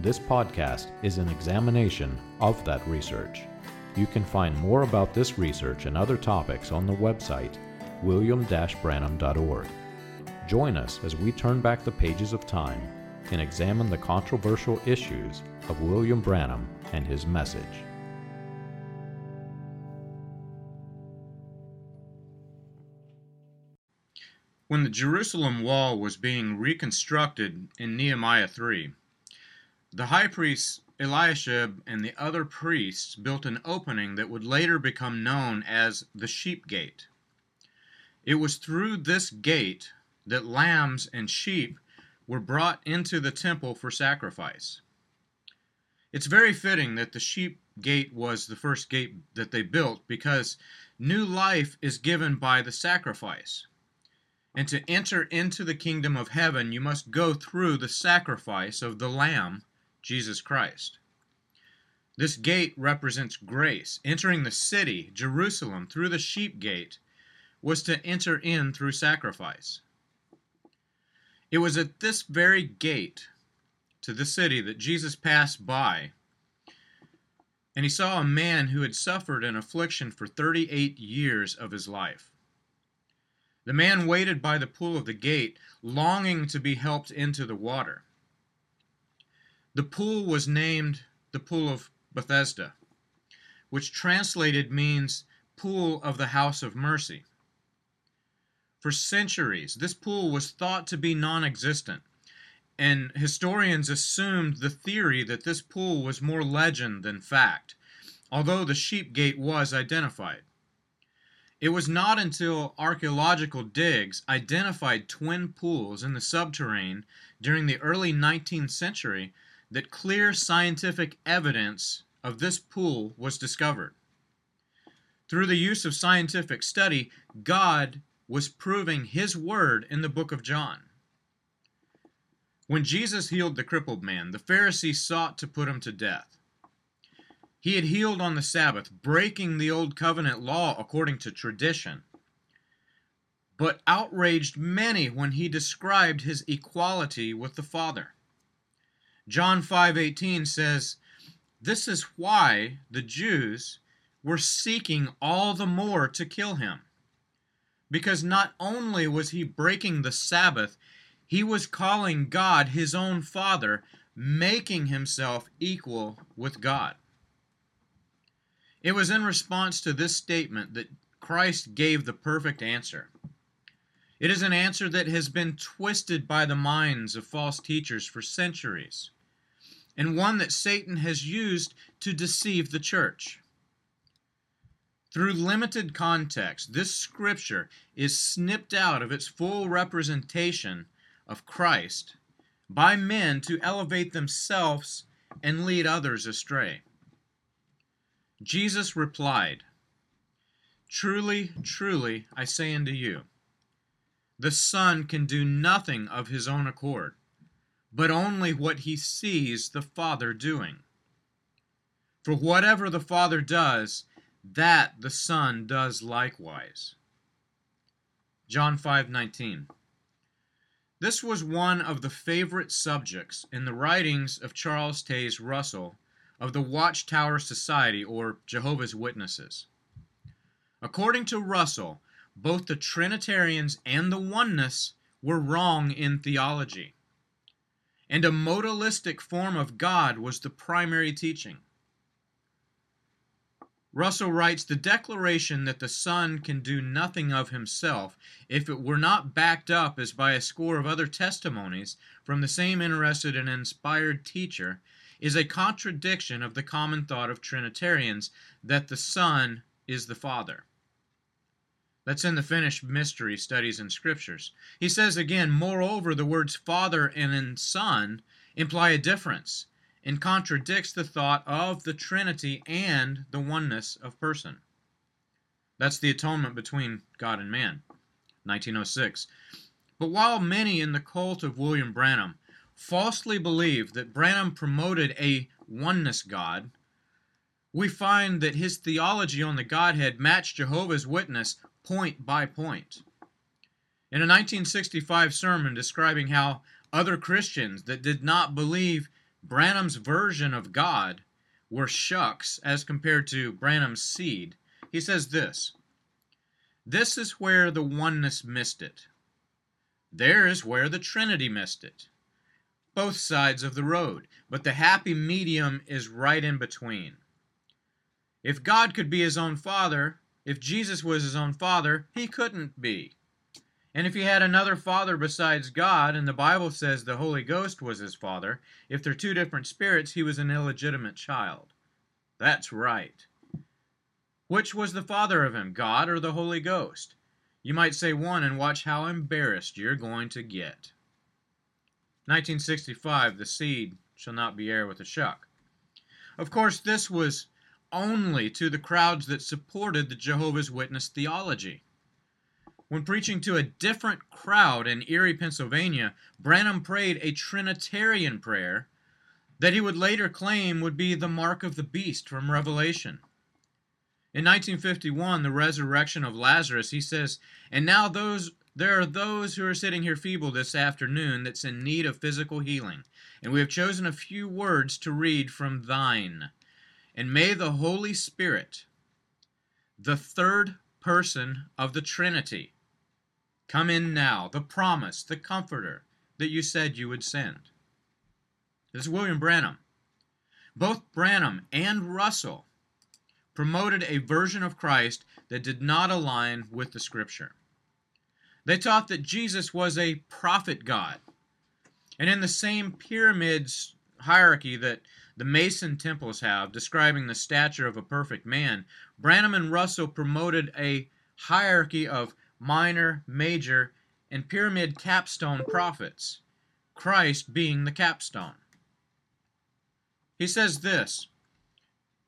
This podcast is an examination of that research. You can find more about this research and other topics on the website william-branham.org. Join us as we turn back the pages of time and examine the controversial issues of William Branham and his message. When the Jerusalem wall was being reconstructed in Nehemiah 3, the high priest Eliashib and the other priests built an opening that would later become known as the Sheep Gate. It was through this gate that lambs and sheep were brought into the temple for sacrifice. It's very fitting that the sheep gate was the first gate that they built because new life is given by the sacrifice. And to enter into the kingdom of heaven, you must go through the sacrifice of the Lamb Jesus Christ. This gate represents grace. Entering the city, Jerusalem, through the sheep gate was to enter in through sacrifice. It was at this very gate to the city that Jesus passed by, and he saw a man who had suffered an affliction for 38 years of his life. The man waited by the pool of the gate, longing to be helped into the water. The pool was named the Pool of Bethesda, which translated means Pool of the House of Mercy. For centuries, this pool was thought to be non existent, and historians assumed the theory that this pool was more legend than fact, although the sheep gate was identified. It was not until archaeological digs identified twin pools in the subterrane during the early 19th century that clear scientific evidence of this pool was discovered. Through the use of scientific study, God was proving his word in the book of John. When Jesus healed the crippled man, the Pharisees sought to put him to death. He had healed on the Sabbath, breaking the old covenant law according to tradition, but outraged many when he described his equality with the Father. John 5:18 says, "This is why the Jews were seeking all the more to kill him. Because not only was he breaking the Sabbath, he was calling God his own Father, making himself equal with God. It was in response to this statement that Christ gave the perfect answer. It is an answer that has been twisted by the minds of false teachers for centuries and one that Satan has used to deceive the church. Through limited context, this scripture is snipped out of its full representation of Christ by men to elevate themselves and lead others astray. Jesus replied, Truly, truly, I say unto you, the Son can do nothing of his own accord but only what he sees the Father doing. For whatever the Father does, that the Son does likewise. John 5:19 This was one of the favorite subjects in the writings of Charles Taze Russell of the Watchtower Society or Jehovah's Witnesses. According to Russell, both the Trinitarians and the Oneness were wrong in theology and a modalistic form of God was the primary teaching. Russell writes The declaration that the Son can do nothing of himself, if it were not backed up as by a score of other testimonies from the same interested and inspired teacher, is a contradiction of the common thought of Trinitarians that the Son is the Father. That's in the finished Mystery Studies in Scriptures. He says again, moreover, the words Father and Son imply a difference and contradicts the thought of the Trinity and the oneness of person. That's the atonement between God and man. 1906. But while many in the cult of William Branham falsely believe that Branham promoted a oneness God, we find that his theology on the Godhead matched Jehovah's Witness point by point. In a 1965 sermon describing how other Christians that did not believe Branham's version of God were shucks as compared to Branham's seed, he says this This is where the oneness missed it. There is where the Trinity missed it. Both sides of the road, but the happy medium is right in between. If God could be his own father, if Jesus was his own father, he couldn't be. And if he had another father besides God, and the Bible says the Holy Ghost was his father, if they're two different spirits, he was an illegitimate child. That's right. Which was the father of him, God or the Holy Ghost? You might say one and watch how embarrassed you're going to get. 1965, the seed shall not be heir with a shuck. Of course, this was only to the crowds that supported the Jehovah's Witness theology. When preaching to a different crowd in Erie, Pennsylvania, Branham prayed a Trinitarian prayer that he would later claim would be the mark of the beast from Revelation. In 1951, the resurrection of Lazarus, he says, And now those there are those who are sitting here feeble this afternoon that's in need of physical healing, and we have chosen a few words to read from thine. And may the Holy Spirit, the third person of the Trinity, Come in now, the promise, the comforter that you said you would send. This is William Branham. Both Branham and Russell promoted a version of Christ that did not align with the Scripture. They taught that Jesus was a prophet God. And in the same pyramids hierarchy that the Mason temples have, describing the stature of a perfect man, Branham and Russell promoted a hierarchy of minor, major, and pyramid capstone prophets, Christ being the capstone. He says this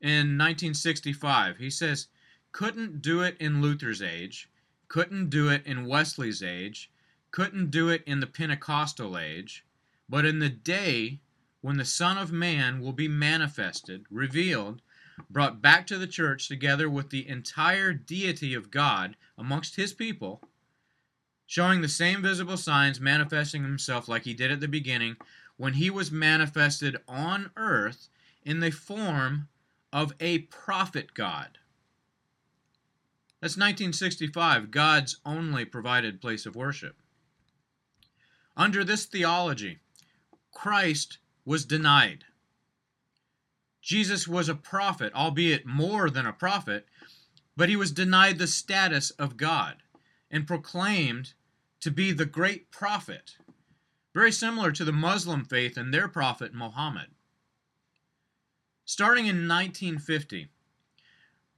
in 1965. He says, couldn't do it in Luther's age, couldn't do it in Wesley's age, couldn't do it in the Pentecostal age, but in the day when the Son of Man will be manifested, revealed, brought back to the church together with the entire deity of God amongst his people, showing the same visible signs manifesting himself like he did at the beginning when he was manifested on earth in the form of a prophet God. That's 1965, God's only provided place of worship. Under this theology, Christ was denied. Jesus was a prophet, albeit more than a prophet, but he was denied the status of God and proclaimed to be the great prophet, very similar to the Muslim faith and their prophet Muhammad. Starting in 1950,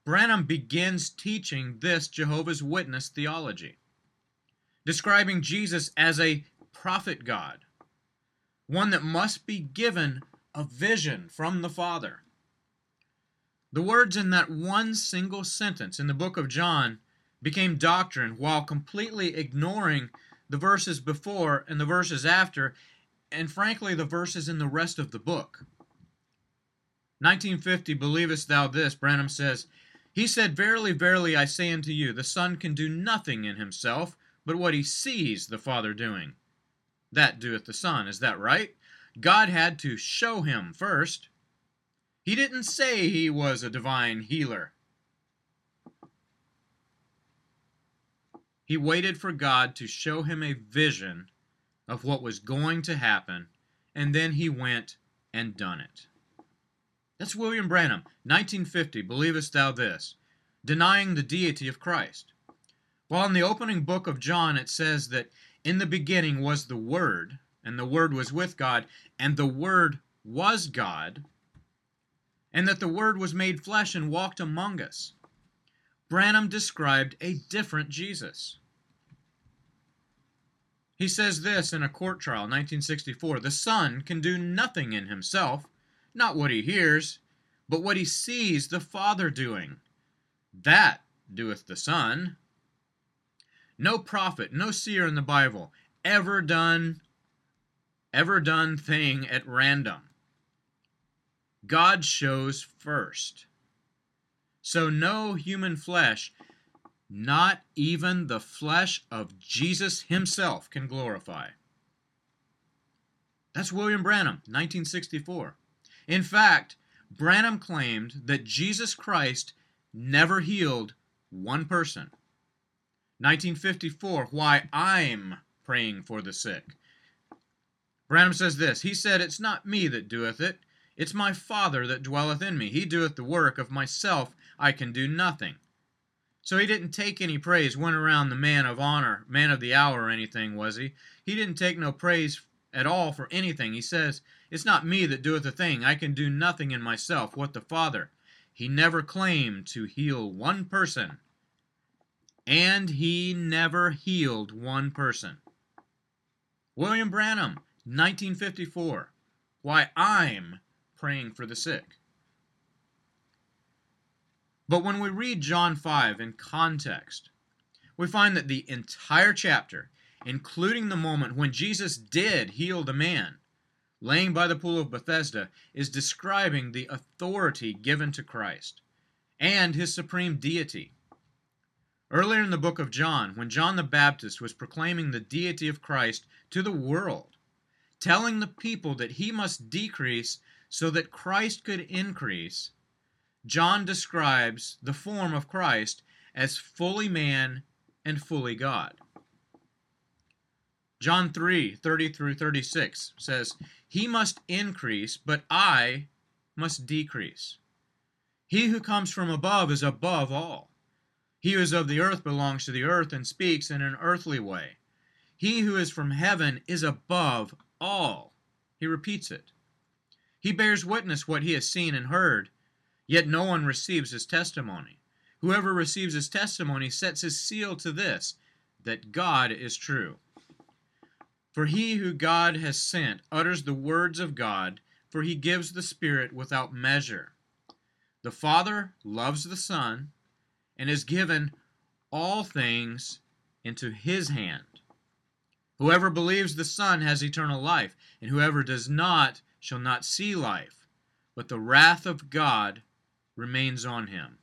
Branham begins teaching this Jehovah's Witness theology, describing Jesus as a prophet God, one that must be given a vision from the Father. The words in that one single sentence in the book of John became doctrine while completely ignoring the verses before and the verses after, and frankly, the verses in the rest of the book. 1950, Believest thou this? Branham says, He said, Verily, verily, I say unto you, the Son can do nothing in himself, but what he sees the Father doing. That doeth the Son. Is that right? God had to show him first. He didn't say he was a divine healer. He waited for God to show him a vision of what was going to happen, and then he went and done it. That's William Branham, 1950. Believest thou this? Denying the deity of Christ. While in the opening book of John it says that in the beginning was the Word, and the Word was with God, and the Word was God, and that the Word was made flesh and walked among us. Branham described a different Jesus. He says this in a court trial, 1964 The Son can do nothing in himself, not what he hears, but what he sees the Father doing. That doeth the Son. No prophet, no seer in the Bible ever done ever done thing at random. God shows first. So no human flesh not even the flesh of Jesus himself can glorify. That's William Branham, 1964. In fact, Branham claimed that Jesus Christ never healed one person. 1954, Why I'm Praying for the Sick. Branham says this He said, It's not me that doeth it, it's my Father that dwelleth in me. He doeth the work, of myself I can do nothing. So he didn't take any praise, went around the man of honor, man of the hour, or anything, was he? He didn't take no praise at all for anything. He says, It's not me that doeth the thing. I can do nothing in myself. What the Father? He never claimed to heal one person. And he never healed one person. William Branham, 1954. Why I'm praying for the sick. But when we read John 5 in context, we find that the entire chapter, including the moment when Jesus did heal the man laying by the pool of Bethesda, is describing the authority given to Christ and his supreme deity. Earlier in the book of John, when John the Baptist was proclaiming the deity of Christ to the world, telling the people that he must decrease so that Christ could increase, John describes the form of Christ as fully man and fully God. John 3 30 through 36 says, He must increase, but I must decrease. He who comes from above is above all. He who is of the earth belongs to the earth and speaks in an earthly way. He who is from heaven is above all. He repeats it. He bears witness what he has seen and heard, Yet no one receives his testimony. Whoever receives his testimony sets his seal to this, that God is true. For he who God has sent utters the words of God, for he gives the Spirit without measure. The Father loves the Son, and has given all things into his hand. Whoever believes the Son has eternal life, and whoever does not shall not see life, but the wrath of God remains on him.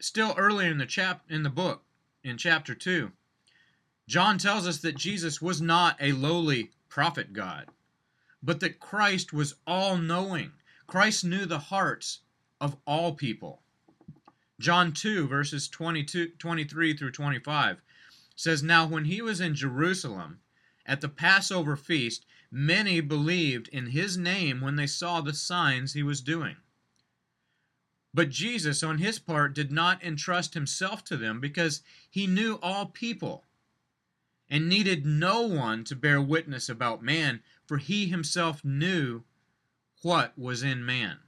Still earlier in the chap in the book, in chapter 2, John tells us that Jesus was not a lowly prophet God, but that Christ was all knowing. Christ knew the hearts of all people. John 2, verses 22, 23 through 25 says, Now when he was in Jerusalem at the Passover feast, Many believed in his name when they saw the signs he was doing. But Jesus, on his part, did not entrust himself to them because he knew all people and needed no one to bear witness about man, for he himself knew what was in man.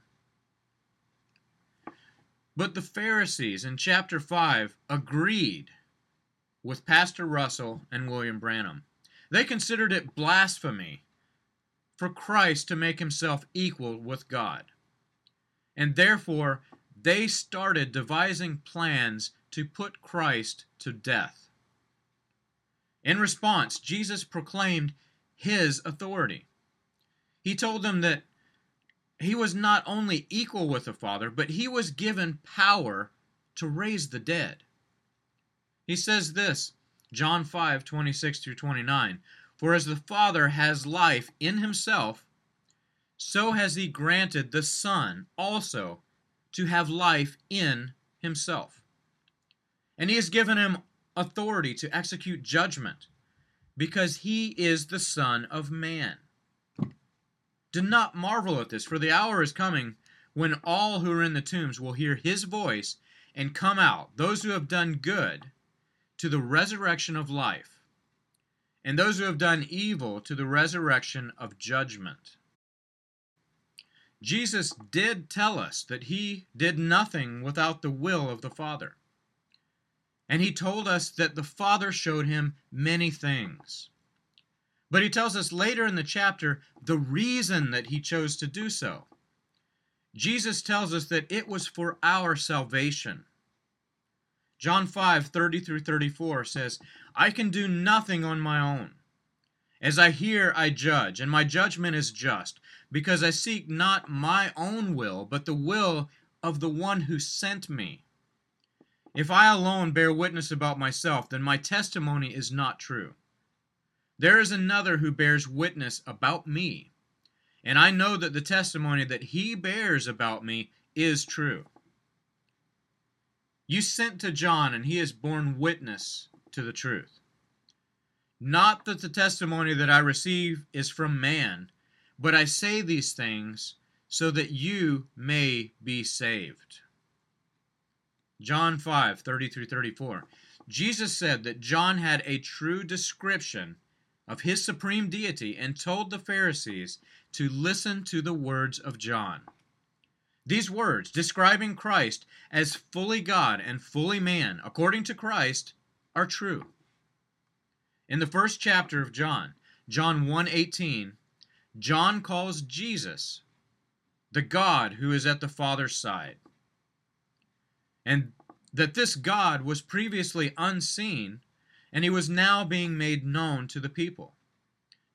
But the Pharisees in chapter 5 agreed with Pastor Russell and William Branham. They considered it blasphemy for Christ to make himself equal with God. And therefore, they started devising plans to put Christ to death. In response, Jesus proclaimed his authority. He told them that he was not only equal with the Father, but he was given power to raise the dead. He says this, John 5 26 through 29. For as the Father has life in himself, so has he granted the Son also to have life in himself. And he has given him authority to execute judgment, because he is the Son of Man. Do not marvel at this, for the hour is coming when all who are in the tombs will hear his voice and come out, those who have done good to the resurrection of life, and those who have done evil to the resurrection of judgment. Jesus did tell us that he did nothing without the will of the Father. And he told us that the Father showed him many things. But he tells us later in the chapter the reason that he chose to do so. Jesus tells us that it was for our salvation. John 5 30 through 34 says, I can do nothing on my own. As I hear, I judge, and my judgment is just, because I seek not my own will, but the will of the one who sent me. If I alone bear witness about myself, then my testimony is not true. There is another who bears witness about me, and I know that the testimony that he bears about me is true. You sent to John, and he has borne witness to the truth. Not that the testimony that I receive is from man, but I say these things so that you may be saved. John 5 30 through 34. Jesus said that John had a true description of his supreme deity and told the Pharisees to listen to the words of John. These words, describing Christ as fully God and fully man, according to Christ, are true. In the first chapter of John, John 1:18, John calls Jesus the God who is at the Father's side. And that this God was previously unseen and he was now being made known to the people.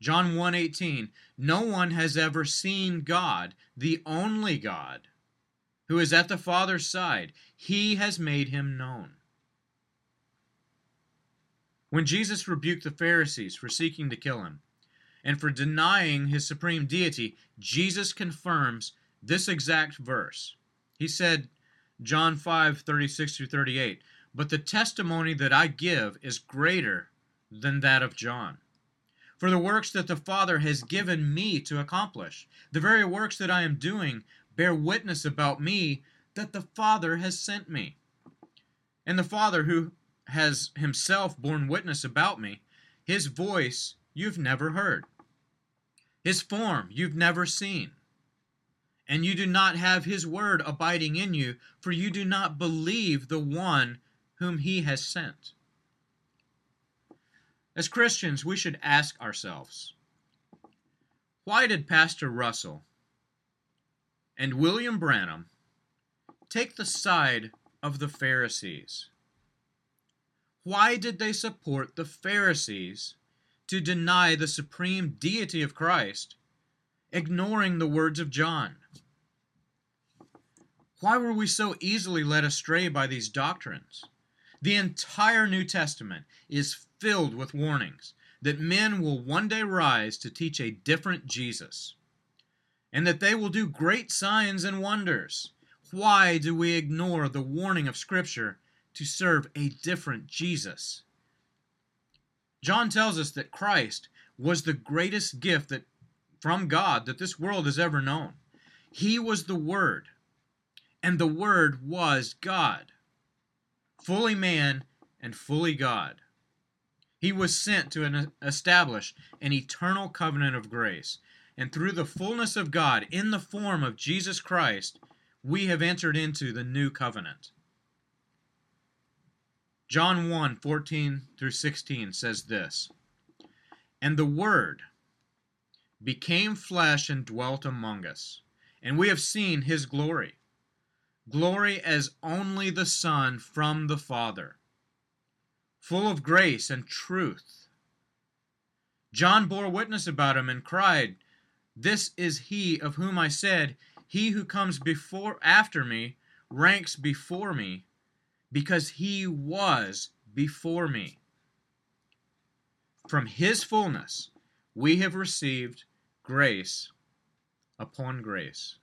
John 1:18 No one has ever seen God, the only God, who is at the Father's side. He has made him known. When Jesus rebuked the Pharisees for seeking to kill him and for denying his supreme deity, Jesus confirms this exact verse. He said, John 5 36 through 38, but the testimony that I give is greater than that of John. For the works that the Father has given me to accomplish, the very works that I am doing, bear witness about me that the Father has sent me. And the Father, who has himself borne witness about me, his voice you've never heard, his form you've never seen. And you do not have his word abiding in you, for you do not believe the one whom he has sent. As Christians, we should ask ourselves why did Pastor Russell and William Branham take the side of the Pharisees? Why did they support the Pharisees to deny the supreme deity of Christ, ignoring the words of John? Why were we so easily led astray by these doctrines? The entire New Testament is filled with warnings that men will one day rise to teach a different Jesus, and that they will do great signs and wonders. Why do we ignore the warning of Scripture to serve a different Jesus? John tells us that Christ was the greatest gift that from God that this world has ever known. He was the Word, and the Word was God, fully man and fully God. He was sent to establish an eternal covenant of grace. And through the fullness of God, in the form of Jesus Christ, we have entered into the new covenant. John 1 14 through 16 says this And the Word became flesh and dwelt among us, and we have seen his glory. Glory as only the Son from the Father full of grace and truth. John bore witness about him and cried, This is he of whom I said, He who comes before after me ranks before me, because he was before me. From his fullness we have received grace upon grace.